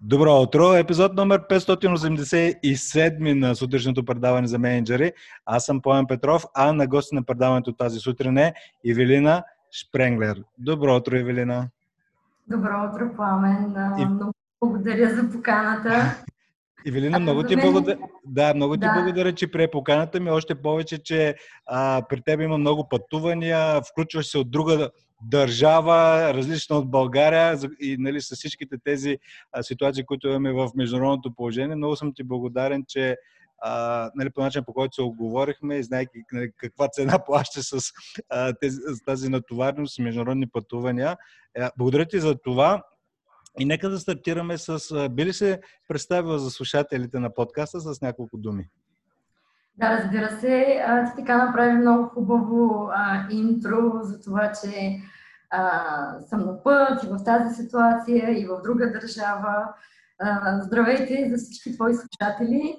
Добро утро! Епизод номер 587 на сутрешното предаване за менеджери. Аз съм Поян Петров, а на гости на предаването тази сутрин е Ивелина Шпренглер. Добро утро, Евелина! Добро утро, Пламен! И... Много благодаря за поканата. Ивелина, много ти, благодаря. Да, много да. ти благодаря, че прие поканата ми. Още повече, че а, при теб има много пътувания, включваш се от друга държава, различна от България и нали, с всичките тези а, ситуации, които имаме в международното положение. Много съм ти благодарен, че а, нали, по начин по който се оговорихме и знаеки нали, каква цена плаща с, а, тези, с тази натовареност и международни пътувания. А, благодаря ти за това. И нека да стартираме с... Би ли се представила за слушателите на подкаста с няколко думи? Да, разбира се. Ти така направи много хубаво а, интро за това, че а, съм на път и в тази ситуация, и в друга държава. А, здравейте за всички твои слушатели,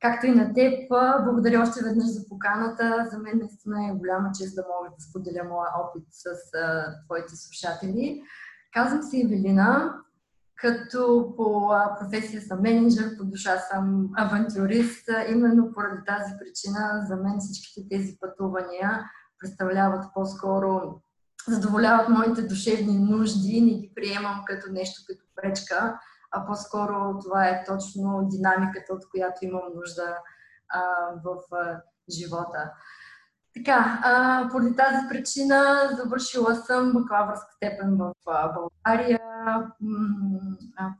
както и на теб. Благодаря още веднъж за поканата. За мен наистина е голяма чест да мога да споделя моя опит с а, твоите слушатели. Казвам се Евелина, като по професия съм менеджер, по душа съм авантюрист. Именно поради тази причина за мен всичките тези пътувания представляват по-скоро задоволяват моите душевни нужди, не ги приемам като нещо като пречка, а по-скоро това е точно динамиката, от която имам нужда а, в а, живота. Така, а, поради тази причина завършила съм бакалавърска степен в България,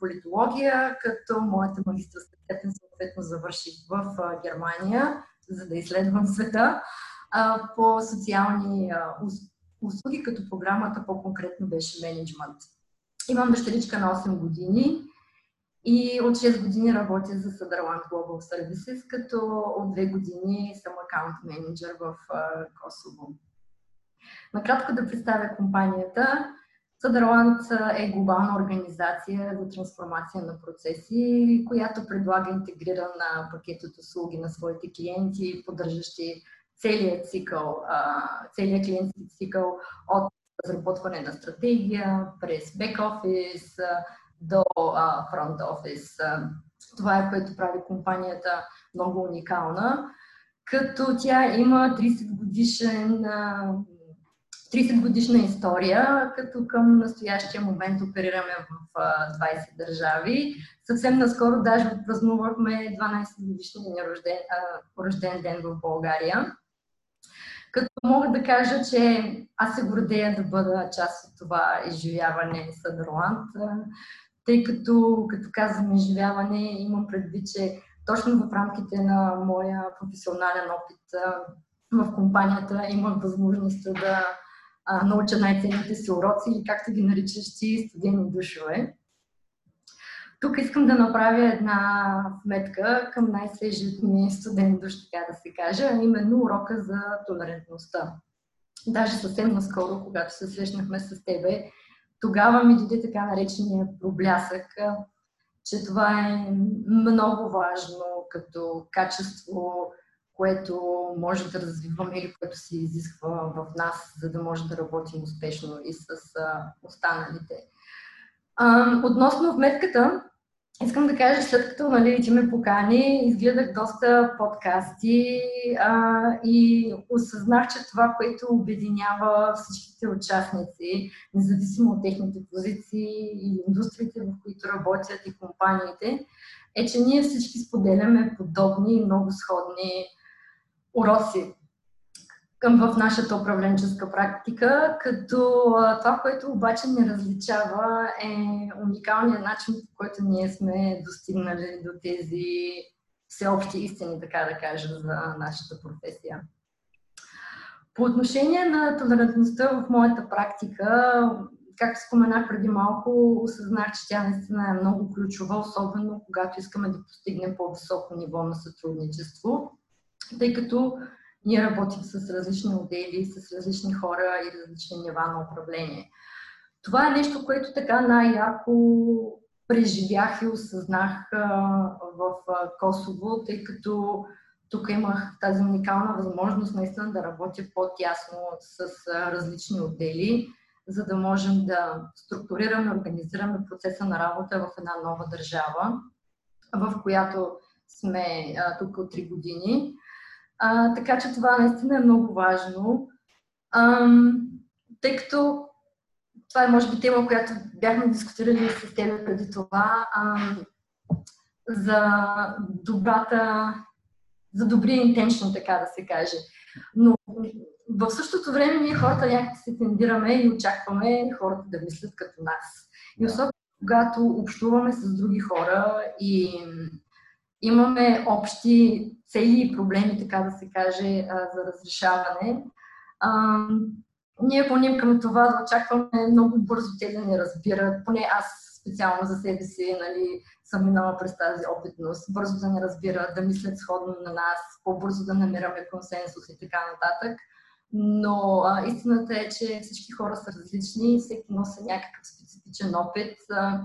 политология, като моята магистрска степен съответно завърших в Германия, за да изследвам света а, по социални а, услуги, като програмата по-конкретно беше менеджмент. Имам дъщеричка на 8 години и от 6 години работя за Sutherland Global Services, като от 2 години съм аккаунт менеджер в Косово. Накратко да представя компанията. Sutherland е глобална организация за трансформация на процеси, която предлага интегриран пакет от услуги на своите клиенти, поддържащи целият цикъл, целият клиентски цикъл от разработване на стратегия, през бек до фронт офис. Това е което прави компанията много уникална, като тя има 30 годишен 30 годишна история, като към настоящия момент оперираме в 20 държави. Съвсем наскоро даже празнувахме 12 годишния рожден, рожден ден в България. Като мога да кажа, че аз се гордея да бъда част от това изживяване Съдърланд, тъй като, като казвам изживяване, имам предвид, че точно в рамките на моя професионален опит в компанията имах възможност да науча най-ценните си уроци или както ги наричаш ти, студени душове. Тук искам да направя една вметка към най-свежият ми студент душ, така да се каже, а именно урока за толерантността. Даже съвсем наскоро, когато се срещнахме с тебе, тогава ми дойде така наречения проблясък, че това е много важно като качество, което може да развиваме или което се изисква в нас, за да може да работим успешно и с останалите. относно вметката, Искам да кажа, след като нали, ти ме покани, изгледах доста подкасти а, и осъзнах, че това, което обединява всичките участници, независимо от техните позиции и индустриите, в които работят и компаниите, е, че ние всички споделяме подобни и много сходни уроци към в нашата управленческа практика, като това, което обаче не различава е уникалният начин, по който ние сме достигнали до тези всеобщи истини, така да кажа, за нашата професия. По отношение на толерантността в моята практика, както споменах преди малко, осъзнах, че тя наистина е много ключова, особено когато искаме да постигнем по-високо ниво на сътрудничество, тъй като ние работим с различни отдели, с различни хора и различни нива на управление. Това е нещо, което така най-ярко преживях и осъзнах в Косово, тъй като тук имах тази уникална възможност наистина да работя по-тясно с различни отдели, за да можем да структурираме, организираме процеса на работа в една нова държава, в която сме тук от 3 години. А, така че това наистина е много важно, а, тъй като това е може би тема, която бяхме дискутирали с теб преди това, а, за добрата, за добрия интеншн, така да се каже. Но в същото време ние хората някак се тендираме и очакваме хората да мислят като нас. И особено когато общуваме с други хора и имаме общи цели и проблеми, така да се каже, за разрешаване, ние клоним към това да очакваме много бързо те да ни разбират. Поне аз специално за себе си нали, съм минала през тази опитност. Бързо да ни разбират, да мислят сходно на нас, по-бързо да намираме консенсус и така нататък. Но а, истината е, че всички хора са различни, всеки носи някакъв специфичен опит а,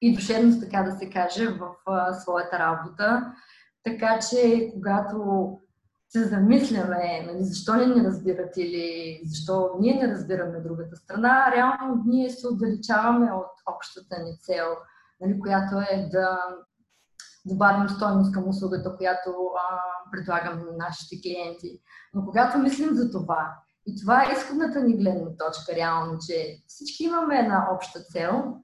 и душевност, така да се каже, в а, своята работа. Така че, когато се замисляме, нали, защо не ни разбират или защо ние не разбираме другата страна, реално ние се отдалечаваме от общата ни цел, нали, която е да добавим стойност към услугата, която а, предлагаме на нашите клиенти. Но когато мислим за това, и това е изходната ни гледна точка, реално, че всички имаме една обща цел,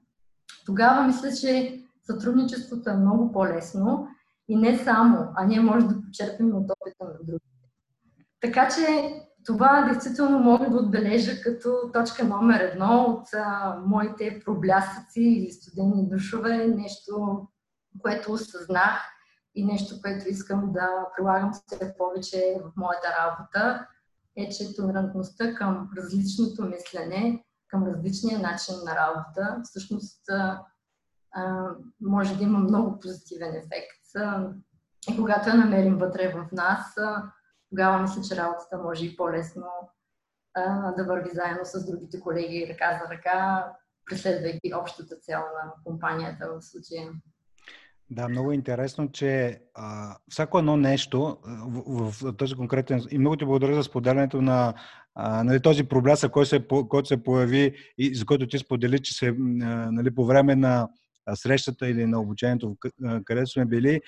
тогава мисля, че сътрудничеството е много по-лесно и не само, а ние можем да почерпим от опита на другите. Така че това действително мога да отбележа като точка номер едно от а, моите проблясъци или студени душове, нещо, което осъзнах и нещо, което искам да прилагам все повече в моята работа, е, че толерантността към различното мислене, към различния начин на работа, всъщност може да има много позитивен ефект. И когато я намерим вътре в нас, тогава мисля, че работата може и по-лесно да върви заедно с другите колеги ръка за ръка, преследвайки общата цел на компанията в случая. Да, много е интересно, че а, всяко едно нещо в, в, в този конкретен... И много ти благодаря за споделянето на а, нали, този проблясък, който се, който се появи и за който ти сподели, че се, нали, по време на срещата или на обучението, където сме били,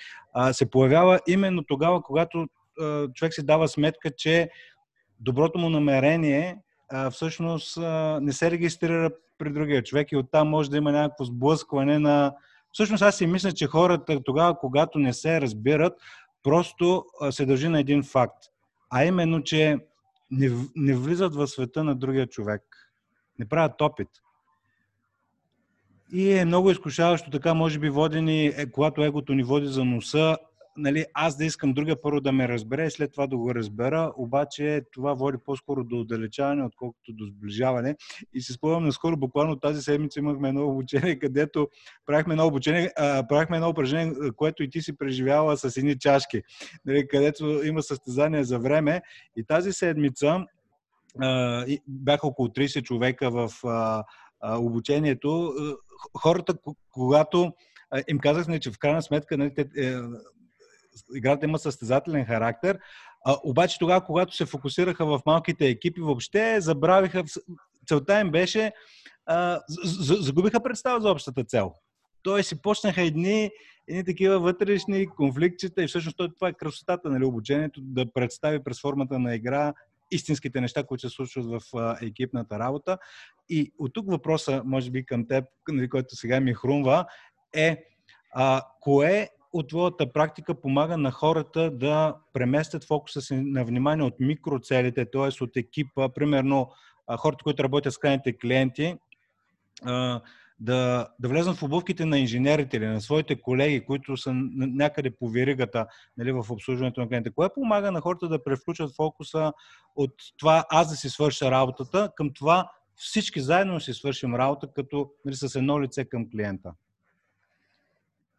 се появява именно тогава, когато човек си дава сметка, че доброто му намерение всъщност не се регистрира при другия човек и оттам може да има някакво сблъскване на... Всъщност аз си мисля, че хората тогава, когато не се разбират, просто се дължи на един факт. А именно, че не, не влизат в света на другия човек. Не правят опит. И е много изкушаващо така, може би водени, е, когато егото ни води за носа, нали, аз да искам другия първо да ме разбере и след това да го разбера, обаче това води по-скоро до отдалечаване, отколкото до сближаване. И се спомням, наскоро, буквално тази седмица имахме едно обучение, където правихме едно обучение, а, правихме едно упражнение, което и ти си преживяла с едни чашки, нали, където има състезание за време. И тази седмица а, бяха около 30 човека в а, обучението. Хората, когато им казахме, че в крайна сметка нали, те, е, играта има състезателен характер. А, обаче тогава, когато се фокусираха в малките екипи, въобще забравиха, целта им беше, а, загубиха представа за общата цел. Тоест си почнаха едни, едни такива вътрешни конфликтчета и всъщност това е красотата, нали, обучението, да представи през формата на игра истинските неща, които се случват в а, екипната работа. И от тук въпроса, може би към теб, нали, който сега ми хрумва, е а, кое от твоята практика помага на хората да преместят фокуса си на внимание от микроцелите, т.е. от екипа, примерно хората, които работят с крайните клиенти, да, да влезнат в обувките на инженерите или на своите колеги, които са някъде по веригата нали, в обслужването на клиентите. Кое помага на хората да превключат фокуса от това аз да си свърша работата към това всички заедно си свършим работа, като нали, с едно лице към клиента?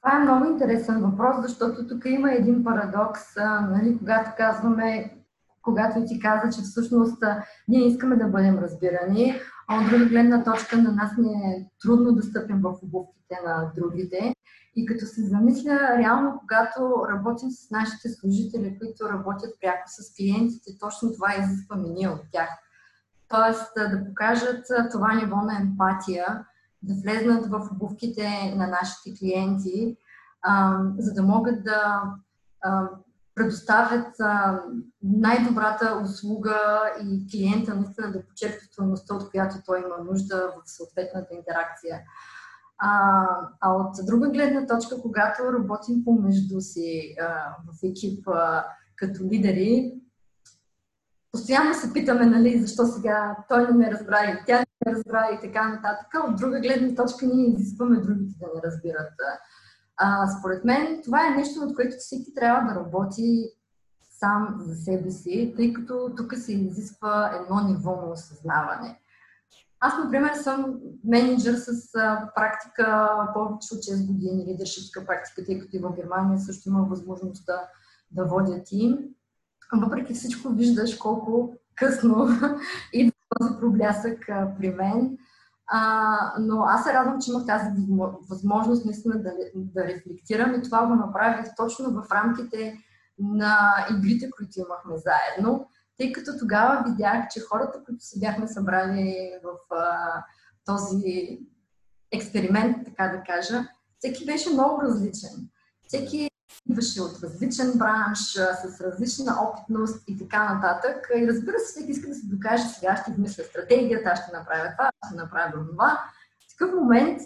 Това е много интересен въпрос, защото тук има един парадокс, нали, когато казваме, когато ти каза, че всъщност ние искаме да бъдем разбирани, а от друга гледна точка на нас ни е трудно да стъпим в обувките на другите. И като се замисля, реално, когато работим с нашите служители, които работят пряко с клиентите, точно това изискваме ние от тях. Тоест да покажат това ниво на емпатия, да влезнат в обувките на нашите клиенти, а, за да могат да а, предоставят а, най-добрата услуга и клиента наистина да почерпи стоеността, от която той има нужда в съответната интеракция. А, а от друга гледна точка, когато работим помежду си а, в екип а, като лидери, постоянно се питаме, нали, защо сега той не ме разбра и тя разбра и така нататък. От друга гледна точка ние изискваме другите да не разбират. А, според мен това е нещо, от което всеки трябва да работи сам за себе си, тъй като тук се изисква едно ниво на осъзнаване. Аз, например, съм менеджер с а, практика повече от 6 години, лидершипска практика, тъй като и в Германия също има възможността да водя тим. Въпреки всичко виждаш колко късно идва този проблясък при мен. А, но аз се радвам, че имах тази възможност наистина да, да рефлектирам и това го направих точно в рамките на игрите, които имахме заедно, тъй като тогава видях, че хората, които се бяхме събрали в а, този експеримент, така да кажа, всеки беше много различен. Всеки идваше от различен бранш, с различна опитност и така нататък. И разбира се, всеки иска да се докаже, сега ще измисля стратегията, ще направя това, ще направя това. В такъв момент,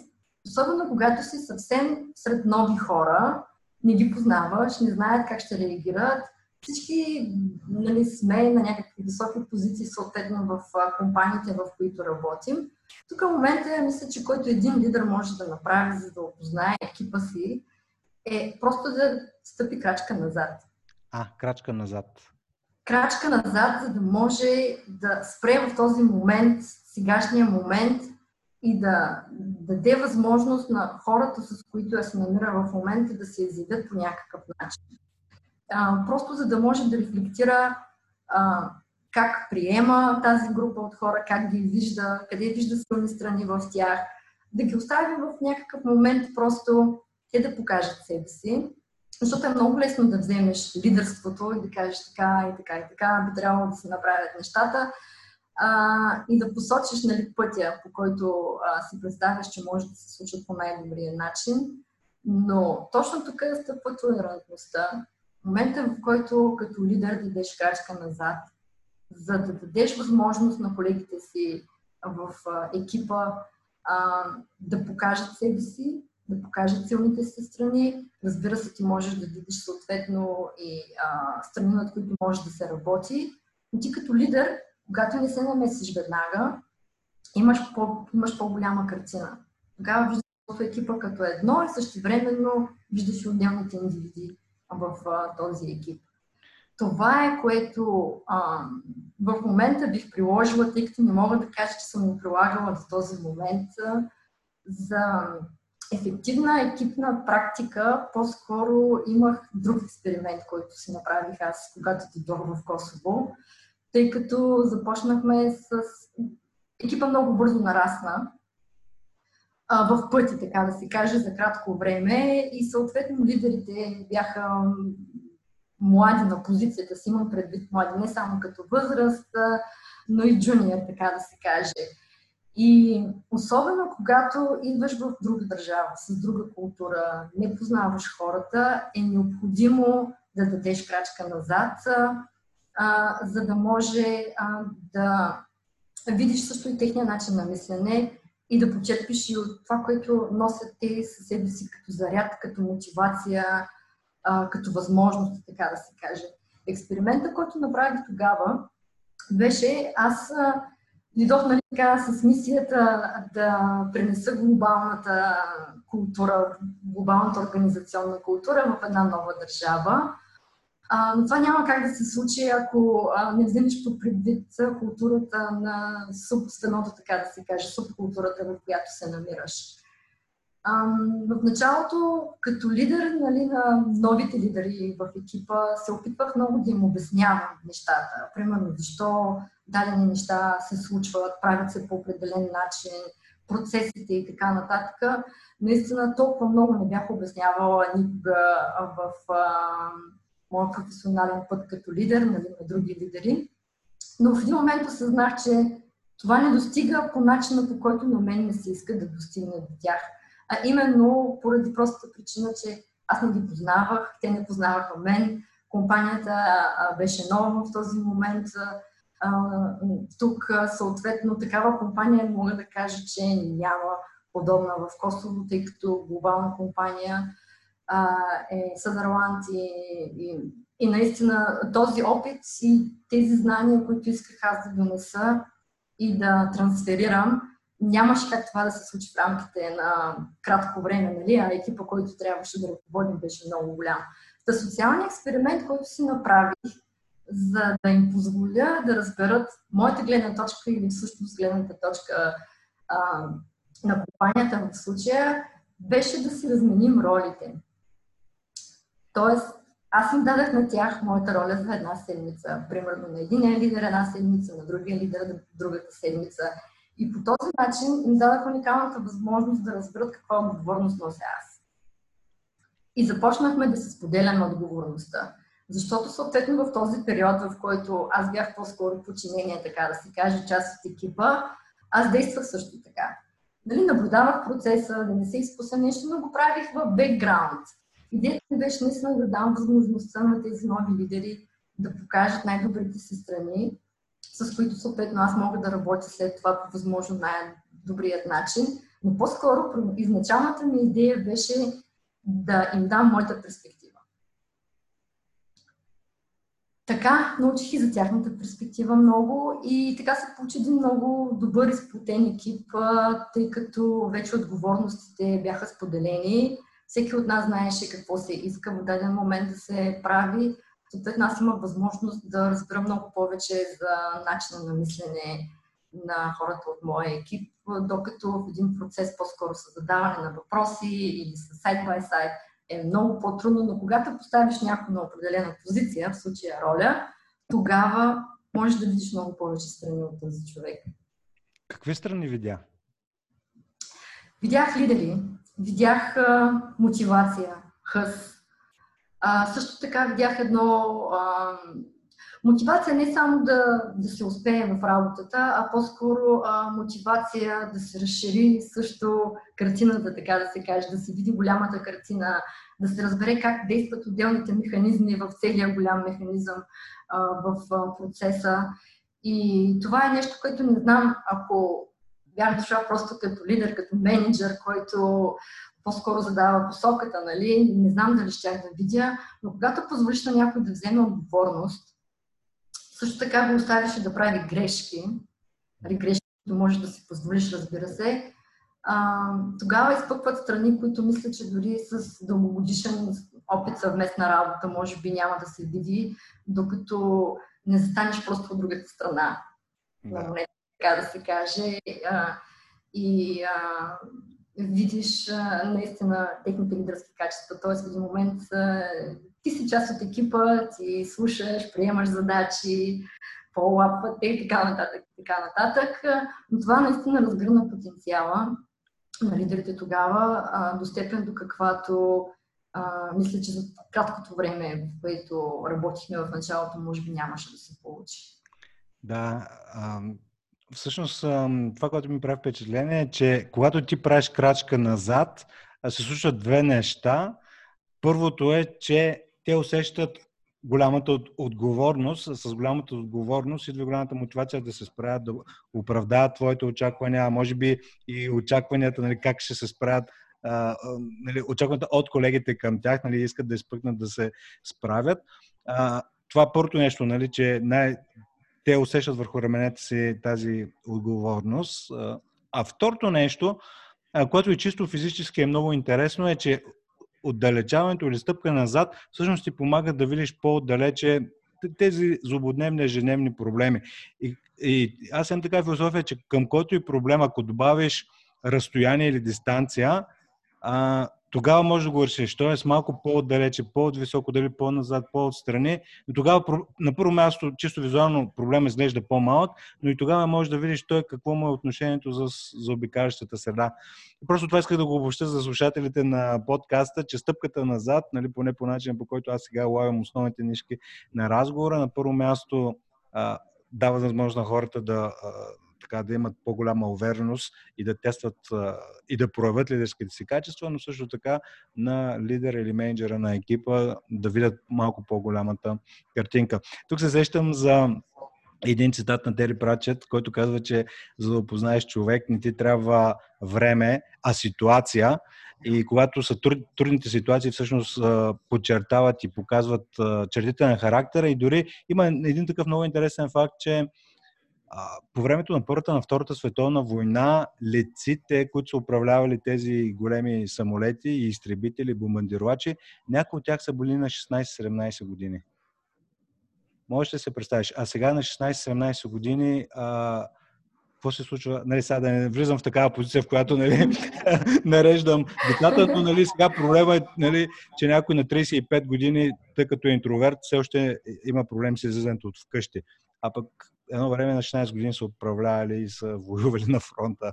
особено когато си съвсем сред нови хора, не ги познаваш, не знаят как ще реагират, всички нали, сме на някакви високи позиции, съответно в компаниите, в които работим. Тук в момента мисля, че който един лидер може да направи, за да опознае екипа си, е просто да стъпи крачка назад. А, крачка назад. Крачка назад, за да може да спре в този момент, сегашния момент и да даде възможност на хората, с които я се намира в момента, да се изявят по някакъв начин. А, просто за да може да рефлектира а, как приема тази група от хора, как ги вижда, къде вижда силни страни в тях, да ги остави в някакъв момент просто те да покажат себе си, защото е много лесно да вземеш лидерството и да кажеш така и така и така, би трябвало да се направят нещата а, и да посочиш нали, пътя, по който си представяш, че може да се случат по най-добрия начин. Но точно тук е стъпва толерантността. Момента, в който като лидер дадеш крачка назад, за да дадеш възможност на колегите си в екипа а, да покажат себе си, да покажат силните си страни. Разбира се, ти можеш да видиш съответно и а, страни, над които може да се работи. Но ти като лидер, когато не се намесиш веднага, имаш, по, имаш по-голяма картина. Тогава виждаш в екипа като едно и същевременно виждаш отделните индивиди в а, този екип. Това е което а, в момента бих приложила, тъй като не мога да кажа, че съм го прилагала до този момент а, за ефективна екипна практика, по-скоро имах друг експеримент, който си направих аз, когато дойдох в Косово, тъй като започнахме с... Екипа много бързо нарасна, а, в пъти, така да се каже, за кратко време и съответно лидерите бяха млади на позицията си, имам предвид млади не само като възраст, но и джуниор, така да се каже. И особено когато идваш в друга държава, с друга култура, не познаваш хората, е необходимо да дадеш крачка назад, а, за да може а, да видиш също и техния начин на мислене и да почерпиш и от това, което носят те със себе си като заряд, като мотивация, а, като възможност, така да се каже. Експеримента, който направих тогава, беше аз Дойдох нали, така с мисията да пренеса глобалната култура, глобалната организационна култура в една нова държава. А, но това няма как да се случи, ако а, не вземеш под предвид културата на субственото, така да се каже, субкултурата, в която се намираш. А, в началото, като лидер нали, на новите лидери в екипа, се опитвах много да им обяснявам нещата. Примерно, защо дадени неща се случват, правят се по определен начин, процесите и така нататък. Наистина толкова много не бях обяснявала никога в а, моят професионален път като лидер, нали, на други лидери. Но в един момент осъзнах, че това не достига по начина, по който на мен не се иска да достигне до тях. А именно поради простата причина, че аз не ги познавах, те не познаваха мен, компанията беше нова в този момент. Тук, съответно, такава компания мога да кажа, че няма подобна в Косово, тъй като глобална компания е Съдърланд и, и, и наистина този опит и тези знания, които исках аз да донеса и да трансферирам, нямаше как това да се случи в рамките на кратко време, нали? а екипа, който трябваше да ръководим, беше много голям. Та социалният експеримент, който си направих, за да им позволя да разберат моята гледна точка или всъщност гледната точка а, на компанията в случая, беше да си разменим ролите. Тоест, аз им дадах на тях моята роля за една седмица. Примерно на един е лидер една седмица, на другия лидер другата седмица. И по този начин им дадах уникалната възможност да разберат каква отговорност нося аз. И започнахме да се споделяме отговорността. Защото съответно в този период, в който аз бях по-скоро подчинение, така да се каже, част от екипа, аз действах също така. Нали, наблюдавах процеса, да не се изпусна нещо, но го правих в бекграунд. Идеята ми беше наистина да дам възможността на тези нови лидери да покажат най-добрите си страни, с които съответно аз мога да работя след това по възможно най-добрият начин. Но по-скоро изначалната ми идея беше да им дам моята перспектива. Така научих и за тяхната перспектива много и така се получи един много добър и сплотен екип, тъй като вече отговорностите бяха споделени. Всеки от нас знаеше какво се иска в даден момент да се прави. Съответно, аз имах възможност да разбера много повече за начина на мислене на хората от моя екип, докато в един процес по-скоро с задаване на въпроси или с сайт бай сайт е много по-трудно, но когато поставиш някой на определена позиция, в случая роля, тогава можеш да видиш много повече страни от този човек. Какви страни видя? Видях лидери, видях а, мотивация, хъс. А, също така видях едно а, мотивация не само да, да се успее в работата, а по-скоро а, мотивация да се разшири също картината, така да се каже, да се види голямата картина, да се разбере как действат отделните механизми в целия голям механизъм а, в а, процеса. И това е нещо, което не знам, ако бях дошла просто като лидер, като менеджер, който по-скоро задава посоката, нали? Не знам дали ще да видя, но когато позволиш на някой да вземе отговорност, също така го оставяше да прави грешки, нали, грешки, които можеш да си позволиш, разбира се, а, тогава изпъкват страни, които мисля, че дори с дългогодишен опит съвместна работа може би няма да се види, докато не застанеш просто от другата страна. Да. така да се каже. А, и а, видиш а, наистина техните лидерски качества. Тоест в един момент а, ти си част от екипа, ти слушаш, приемаш задачи, по-лапвате и така нататък, така нататък. Но това наистина разгърна потенциала на лидерите тогава а, до степен до каквато мисля, че за краткото време, в което работихме в началото, може би нямаше да се получи. Да, всъщност това, което ми прави впечатление е, че когато ти правиш крачка назад, се случват две неща. Първото е, че те усещат голямата отговорност, с голямата отговорност идва голямата мотивация да се справят, да оправдаят твоите очаквания, а може би и очакванията, нали, как ще се справят, а, нали, очакванията от колегите към тях, нали, искат да изпъкнат да се справят. А, това първото нещо, нали, че най- те усещат върху раменете си тази отговорност. А второто нещо, което и чисто физически е много интересно, е, че отдалечаването или стъпка назад всъщност ти помага да видиш по-отдалече тези злободневни, ежедневни проблеми. И, и аз съм така философия, че към който и проблем, ако добавиш разстояние или дистанция, а, тогава може да го решиш. Тоест малко по-отдалече, по-високо, дали по-назад, по-отстрани. Но тогава на първо място, чисто визуално, проблем изглежда по-малък, но и тогава може да видиш той какво му е отношението за, за обикалящата среда. Просто това исках да го обобща за слушателите на подкаста, че стъпката назад, нали, поне по начин, по който аз сега лавям основните нишки на разговора, на първо място а, дава възможност на хората да така да имат по-голяма увереност и да тестват и да проявят лидерските си качества, но също така на лидера или менеджера на екипа да видят малко по-голямата картинка. Тук се сещам за един цитат на Тери Прачет, който казва, че за да опознаеш човек не ти трябва време, а ситуация. И когато са труд, трудните ситуации, всъщност подчертават и показват чертите на характера. И дори има един такъв много интересен факт, че по времето на Първата, на Втората световна война, летците, които са управлявали тези големи самолети и изтребители, бомбардировачи, някои от тях са били на 16-17 години. Можеш да се представиш? А сега на 16-17 години а, какво се случва? Нали, сега да не влизам в такава позиция, в която нали, нареждам децата, но нали, сега проблема е, нали, че някой на 35 години, тъй като е интроверт, все още има проблем с излизането от вкъщи. А пък едно време на 16 години са управлявали и са воювали на фронта.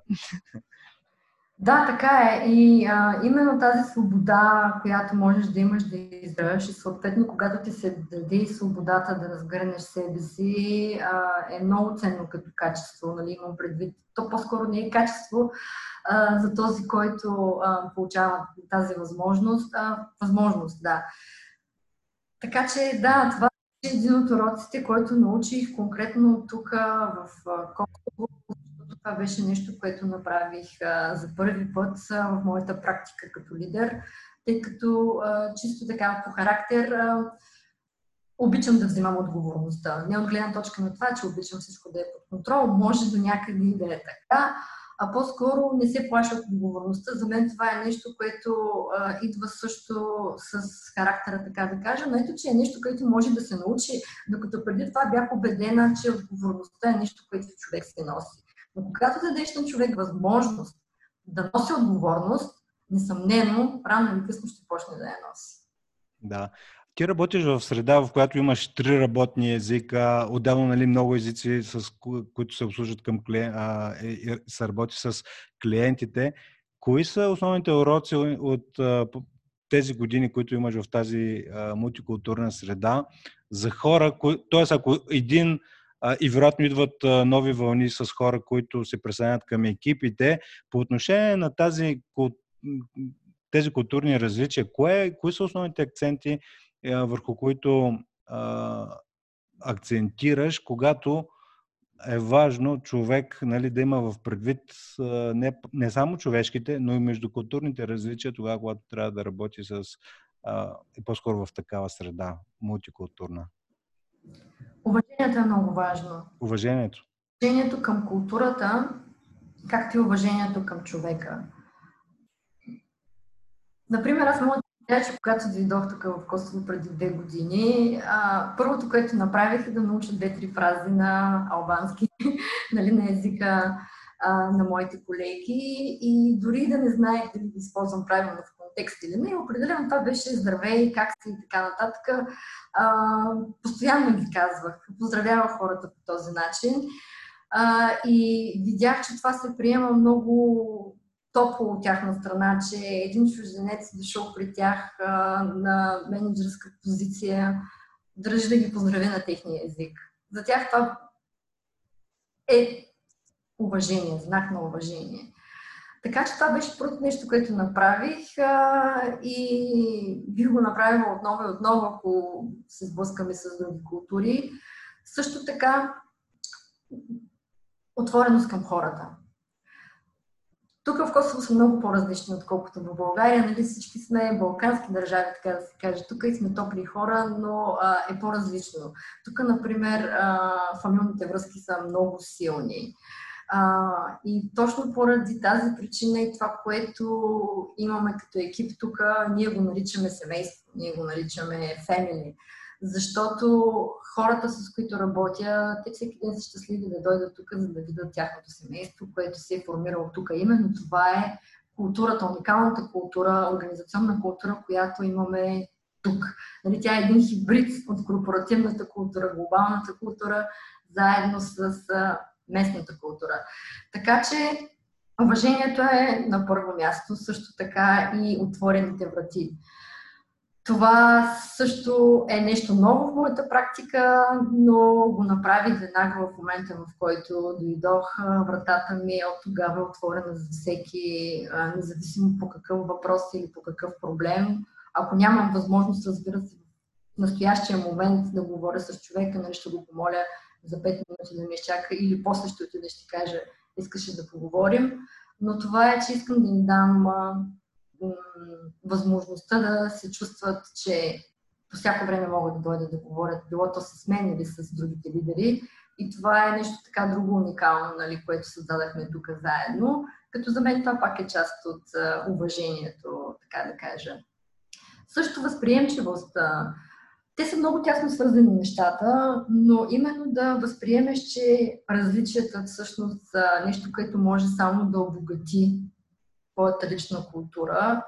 Да, така е. И а, именно тази свобода, която можеш да имаш да изградиш и съответно, когато ти се даде свободата да разгърнеш себе си, а, е много ценно като качество. Нали? Имам предвид. То по-скоро не е качество а, за този, който а, получава тази възможност. А, възможност, да. Така че, да, това един от уроците, който научих конкретно тук в Kosovo, това беше нещо, което направих за първи път в моята практика като лидер, тъй като чисто така по характер обичам да взимам отговорността. Не от гледна точка на това, че обичам всичко да е под контрол, може до някъде и да е така, а по-скоро не се плаша от отговорността. За мен това е нещо, което а, идва също с характера, така да кажа, но ето, че е нещо, което може да се научи, докато преди това бях убедена, че отговорността е нещо, което човек се носи. Но когато дадеш на човек възможност да носи отговорност, несъмнено, рано или късно ще почне да я носи. Да. Ти работиш в среда, в която имаш три работни езика, отделно нали, много езици, с които се обслужват към клиент, а, и, се работи с клиентите. Кои са основните уроци от а, тези години, които имаш в тази а, мултикултурна среда за хора, т.е. ако един и вероятно идват нови вълни с хора, които се присъединят към екипите. По отношение на тази, тези културни различия, кое, кои са основните акценти, върху които а, акцентираш, когато е важно човек нали, да има в предвид не, не само човешките, но и междукултурните различия, тогава, когато трябва да работи с а, и по-скоро в такава среда, мултикултурна. Уважението е много важно. Уважението. Уважението към културата, както и уважението към човека. Например, аз мога да че когато дойдох тук в Косово преди две години, а, първото, което направих е да науча две-три фрази на албански, нали, на езика а, на моите колеги. И дори да не знаех дали ги използвам правилно в контекст или не, определено това беше здравей, как си и така нататък. А, постоянно ги казвах, поздравявах хората по този начин. А, и видях, че това се приема много топло от тяхна страна, че един чужденец дошъл при тях а, на менеджерска позиция, държи да ги поздрави на техния език. За тях това е уважение, знак на уважение. Така че това беше първото нещо, което направих а, и бих го направила отново и отново, ако се сблъскаме с други култури. Също така, отвореност към хората. Тук в Косово са много по-различни, отколкото в България. Нали, всички сме балкански държави, така да се каже. Тук и сме топли хора, но а, е по-различно. Тук, например, а, фамилните връзки са много силни. А, и точно поради тази причина и това, което имаме като екип тук, ние го наричаме семейство, ние го наричаме family. Защото хората, с които работя, те всеки ден са щастливи да дойдат тук, за да видят тяхното семейство, което се е формирало тук. Именно това е културата, уникалната култура, организационна култура, която имаме тук. Нали, тя е един хибрид от корпоративната култура, глобалната култура, заедно с местната култура. Така че уважението е на първо място, също така и отворените врати. Това също е нещо ново в моята практика, но го направих веднага в момента, в който дойдох. Вратата ми е от тогава отворена за всеки, независимо по какъв въпрос или по какъв проблем. Ако нямам възможност, разбира се, в настоящия момент да говоря с човека, нали ще го помоля за 5 минути да ме изчака или после ще отида ще кажа, искаше да поговорим. Но това е, че искам да им дам възможността да се чувстват, че по всяко време могат да дойдат да говорят, било то с мен или с другите лидери. И това е нещо така друго уникално, нали, което създадахме тук заедно. Като за мен това пак е част от уважението, така да кажа. Също възприемчивост. Те са много тясно свързани нещата, но именно да възприемеш, че различията всъщност са нещо, което може само да обогати твоята лична култура.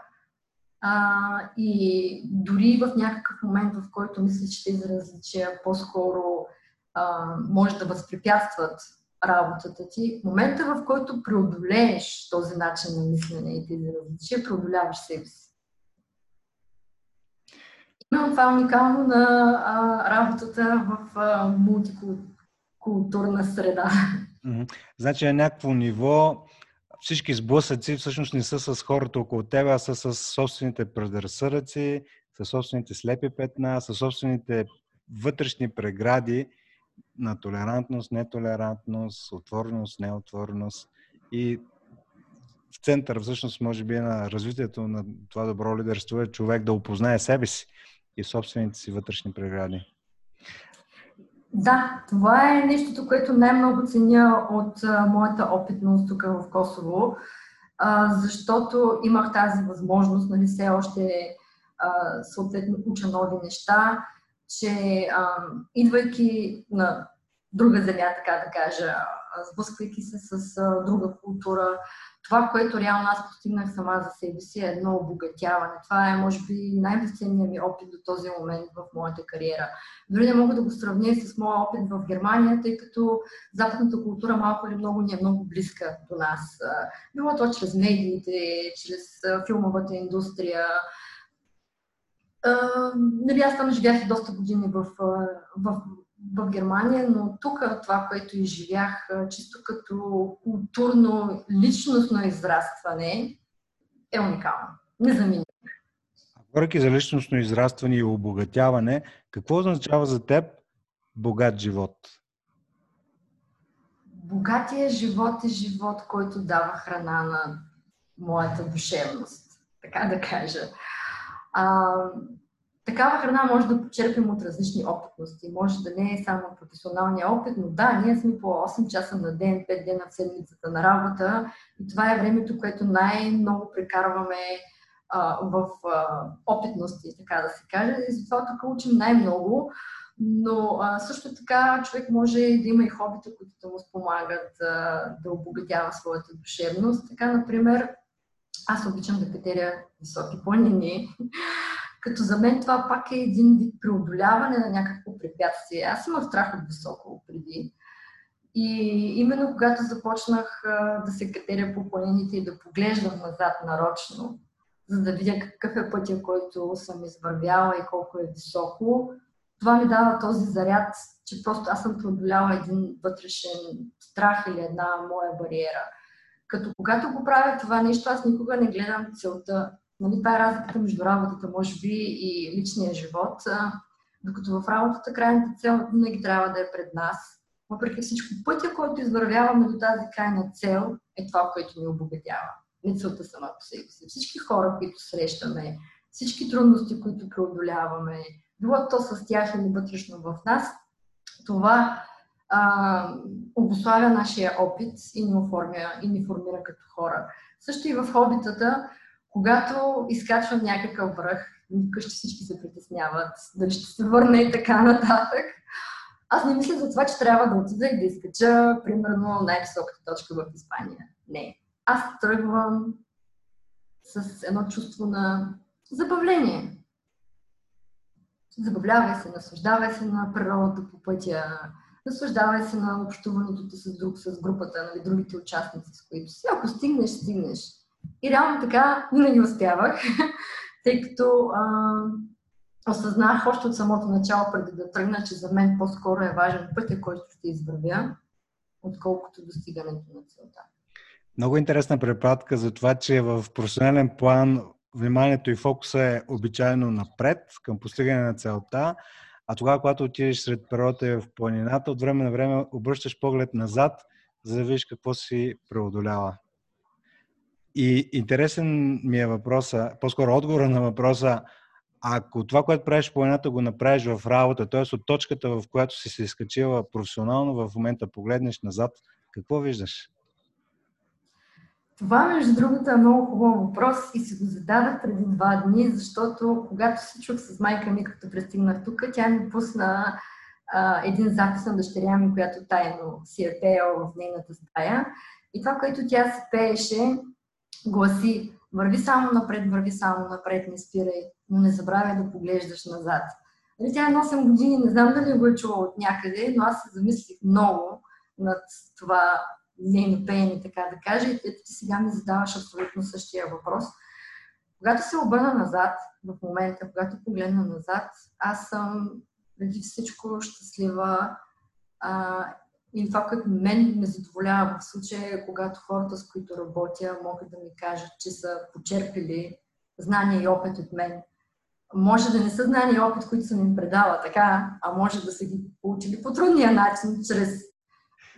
А, и дори в някакъв момент, в който мислиш, че тези различия по-скоро а, може да възпрепятстват работата ти, в момента, в който преодолееш този начин на мислене и тези различия, преодоляваш себе си. Именно това е уникално на а, работата в мултикултурна среда. Значи на някакво ниво всички сблъсъци всъщност не са с хората около теб, а са с собствените предразсъдъци, с собствените слепи петна, с собствените вътрешни прегради на толерантност, нетолерантност, отвореност, неотвореност. И в център всъщност може би на развитието на това добро лидерство е човек да опознае себе си и собствените си вътрешни прегради. Да, това е нещото, което най-много ценя от а, моята опитност тук в Косово, а, защото имах тази възможност, нали все още а, съответно уча нови неща, че а, идвайки на друга земя, така да кажа, сблъсквайки се с а, друга култура, това, което реално аз постигнах сама за себе си е едно обогатяване. Това е, може би, най-безценният ми опит до този момент в моята кариера. Дори не мога да го сравня с моя опит в Германия, тъй като западната култура малко или много ни е много близка до нас. Било то чрез медиите, чрез филмовата индустрия, нали, аз там живях доста години в, в в Германия, но тук това, което изживях, чисто като културно, личностно израстване, е уникално. Незаменимо. Говоряки за личностно израстване и обогатяване, какво означава за теб богат живот? Богатия живот е живот, който дава храна на моята душевност, така да кажа. А, такава храна може да почерпим от различни опитности. Може да не е само професионалния опит, но да, ние сме по 8 часа на ден, 5 дена в седмицата на работа и това е времето, което най-много прекарваме а, в а, опитности, така да се каже. И затова тук учим най-много. Но а, също така човек може да има и хобита, които да му спомагат а, да обогатява своята душевност. Така, например, аз обичам да катеря високи планини. Като за мен това пак е един вид преодоляване на някакво препятствие. Аз имах страх от високо преди. И именно когато започнах да се катеря по планините и да поглеждам назад нарочно, за да видя какъв е пътя, който съм извървяла и колко е високо, това ми дава този заряд, че просто аз съм преодоляла един вътрешен страх или една моя бариера. Като когато го правя това нещо, аз никога не гледам целта Нали, това е разликата между работата, може би, и личния живот. Докато в работата крайната цел винаги трябва да е пред нас. Въпреки всичко, пътя, който извървяваме до тази крайна цел, е това, което ни обогатява. Не целта сама по себе си. Всички хора, които срещаме, всички трудности, които преодоляваме, било то с тях или вътрешно в нас, това а, обославя нашия опит и ни, оформя, и ни формира като хора. Също и в хобитата, когато изкачвам някакъв връх, вкъщи всички се притесняват, дали ще се върне и така нататък. Аз не мисля за това, че трябва да отида и да изкача, примерно, най-високата точка в Испания. Не. Аз тръгвам с едно чувство на забавление. Забавлявай се, наслаждавай се на природата по пътя, наслаждавай се на общуването ти с друг, с групата, нали, другите участници, с които си. Ако стигнеш, стигнеш. И реално така винаги успявах, тъй като а, осъзнах още от самото начало, преди да тръгна, че за мен по-скоро е важен пътя, който ще извървя, отколкото достигането на целта. Много интересна препратка за това, че в професионален план вниманието и фокуса е обичайно напред, към постигане на целта, а тогава, когато отидеш сред природата и в планината, от време на време обръщаш поглед назад, за да видиш какво си преодолява. И интересен ми е въпроса, по-скоро отговора на въпроса, ако това, което правиш в планината, го направиш в работа, т.е. от точката, в която си се изкачила професионално, в момента погледнеш назад, какво виждаш? Това, между другото, е много хубав въпрос и си го зададах преди два дни, защото когато се чух с майка ми, като пристигнах тук, тя ми пусна а, един запис на дъщеря ми, която тайно си е пеяла в нейната стая. И това, което тя се пееше, гласи върви само напред, върви само напред, не спирай, но не забравяй да поглеждаш назад. Нали, тя е на 8 години, не знам дали го е чула от някъде, но аз се замислих много над това нейно пеене, така да кажа, и ето ти сега ми задаваш абсолютно същия въпрос. Когато се обърна назад, в момента, когато погледна назад, аз съм преди всичко щастлива а, и това, което мен ме задоволява в случая е, когато хората, с които работя, могат да ми кажат, че са почерпили знания и опит от мен. Може да не са знания и опит, които съм им предала така, а може да са ги получили по трудния начин, чрез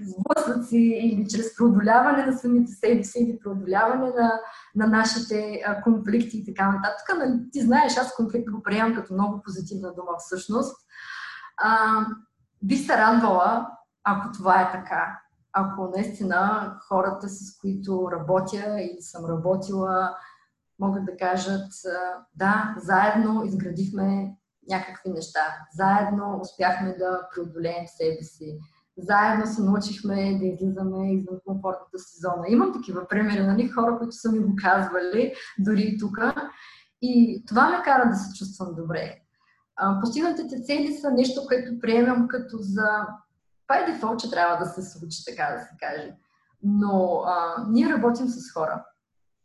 сблъсъци или чрез преодоляване на самите себе си или преодоляване на, на нашите конфликти и така нататък. Нали, ти знаеш, аз конфликт го приемам като много позитивна дума всъщност. А, бих се радвала, ако това е така. Ако наистина хората, с които работя или съм работила, могат да кажат, да, заедно изградихме някакви неща, заедно успяхме да преодолеем себе си, заедно се научихме да излизаме извън комфортната си зона. Имам такива примери, нали, хора, които са ми го казвали, дори и тук. И това ме кара да се чувствам добре. Постигнатите цели са нещо, което приемам като за... Това е дефолт, че трябва да се случи, така да се каже. Но а, ние работим с хора.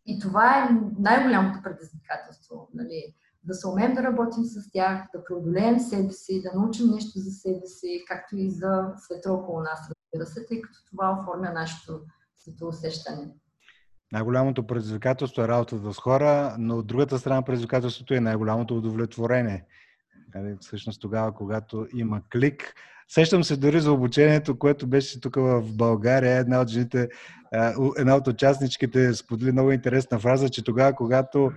И това е най-голямото предизвикателство. Нали? да се умеем да работим с тях, да преодолеем себе си, да научим нещо за себе си, както и за света около нас, разбира се, тъй като това оформя нашето светоусещане. Най-голямото предизвикателство е работата с хора, но от другата страна предизвикателството е най-голямото удовлетворение. Нали, всъщност тогава, когато има клик. Сещам се дори за обучението, което беше тук в България. Една от жените, една от участничките сподели много интересна фраза, че тогава, когато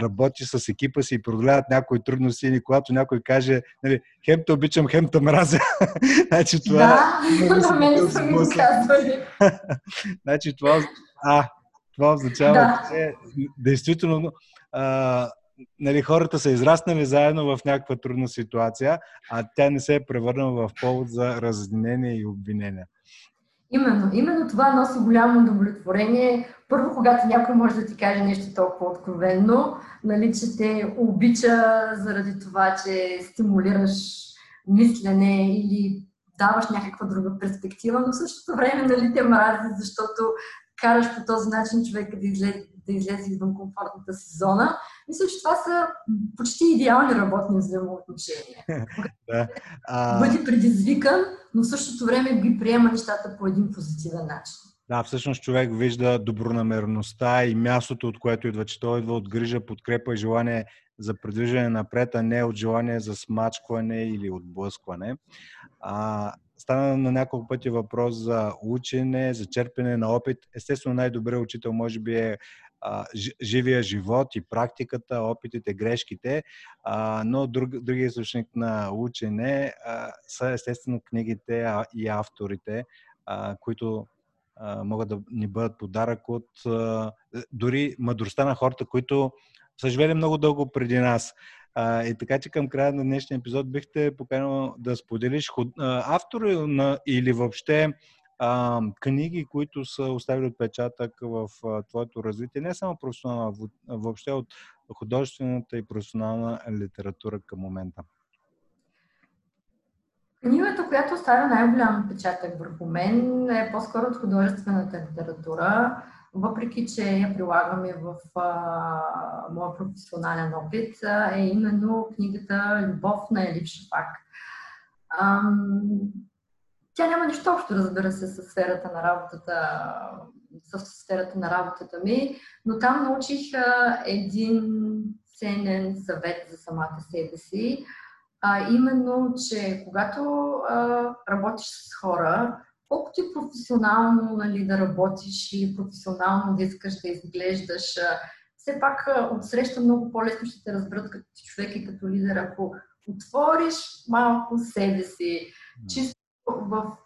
работи с екипа си и продоляват някои трудности или когато някой каже, нали, хем те обичам, хем те мразя. значи това... Да, на мен са ми казвали. значи това... А, това означава, да. че действително а, нали, хората са израснали заедно в някаква трудна ситуация, а тя не се е превърнала в повод за разединение и обвинение. Именно, именно това носи голямо удовлетворение. Първо, когато някой може да ти каже нещо толкова откровенно, нали, че те обича заради това, че стимулираш мислене или даваш някаква друга перспектива, но в същото време нали, те мрази, защото караш по този начин човека да излезе, да излезе извън комфортната си зона. Мисля, че това са почти идеални работни взаимоотношения. да. а... Бъди предизвикан, но в същото време ги приема нещата по един позитивен начин. Да, всъщност човек вижда добронамерността и мястото, от което идва, че той идва от грижа, подкрепа и желание за придвижване напред, а не от желание за смачкване или отблъскване. А, стана на няколко пъти въпрос за учене, за черпене на опит. Естествено, най-добрият учител може би е живия живот и практиката, опитите, грешките, а, но друг, другия източник на учене а, са естествено книгите и авторите, а, които а, могат да ни бъдат подарък от а, дори мъдростта на хората, които са живели много дълго преди нас. А, и така че към края на днешния епизод бихте поканал да споделиш худ... автори на, или въобще а, книги, които са оставили отпечатък в а, твоето развитие, не само професионална, въобще от художествената и професионална литература към момента? Книгата, която оставя най-голям отпечатък върху мен, е по-скоро от художествената литература. въпреки че я прилагаме в а, моя професионален опит, е именно книгата Любов на Елив Шафак. Ам, тя няма нищо общо, разбира се, с сферата на работата, с сферата на работата ми, но там научих а, един ценен съвет за самата себе си, а именно, че когато а, работиш с хора, колкото и професионално нали, да работиш и професионално да искаш да изглеждаш, все пак отсреща много по-лесно ще те разберат като човек и като лидер, ако отвориш малко себе си, чисто в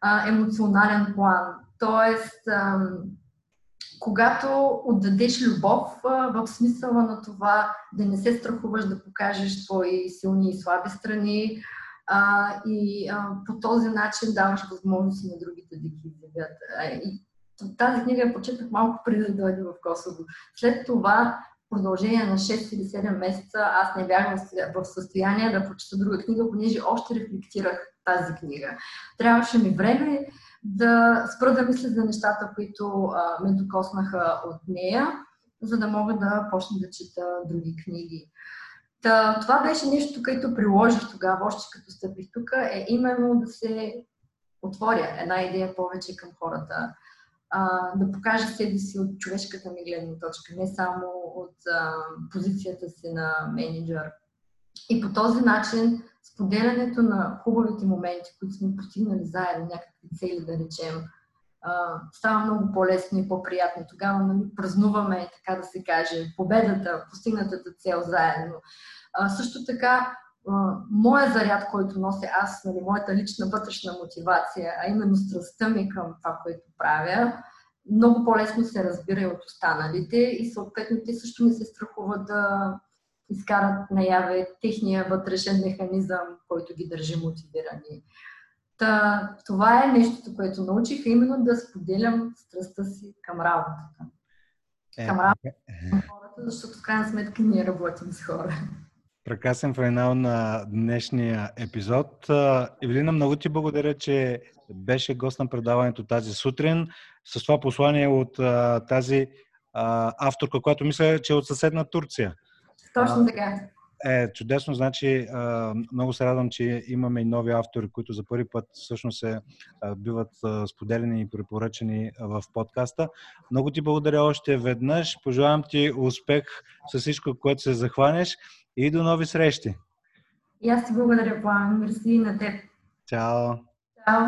а, емоционален план. Тоест, а, когато отдадеш любов а, в смисъла на това да не се страхуваш да покажеш твои силни и слаби страни, а, и а, по този начин даваш възможности на другите да ги изявят. Тази книга я почетах малко преди да дойда в Косово. След това, продължение на 6 или 7 месеца, аз не бях в състояние да прочета друга книга, понеже още рефлектирах тази книга. Трябваше ми време да спра да мисля за нещата, които а, ме докоснаха от нея, за да мога да почна да чета други книги. Та, това беше нещо, което приложих тогава, още като стъпих тук, е именно да се отворя една идея повече към хората, да покажа себе си от човешката ми гледна точка, не само от а, позицията си на менеджер. И по този начин споделянето на хубавите моменти, които сме постигнали заедно, някакви цели, да речем, а, става много по-лесно и по-приятно. Тогава нали, празнуваме, така да се каже, победата, постигнатата цел заедно. А, също така, моя заряд, който нося аз, нали, моята лична вътрешна мотивация, а именно страстта ми към това, което правя, много по-лесно се разбира и от останалите и съответно те също не се страхуват да изкарат наяве техния вътрешен механизъм, който ги държи мотивирани. Та, това е нещото, което научих, именно да споделям страстта си към работата. Е, към работата, е. към хората, защото в крайна сметка ние работим с хора. Прекрасен финал на днешния епизод. Евелина, много ти благодаря, че беше гост на предаването тази сутрин. С това послание от тази авторка, която мисля, че е от съседна Турция. Точно така. Е, чудесно. Значи, много се радвам, че имаме и нови автори, които за първи път всъщност се биват споделени и препоръчени в подкаста. Много ти благодаря още веднъж. Пожелавам ти успех с всичко, което се захванеш и до нови срещи. И аз ти благодаря, Пламен. Мерси на теб. Чао. Чао.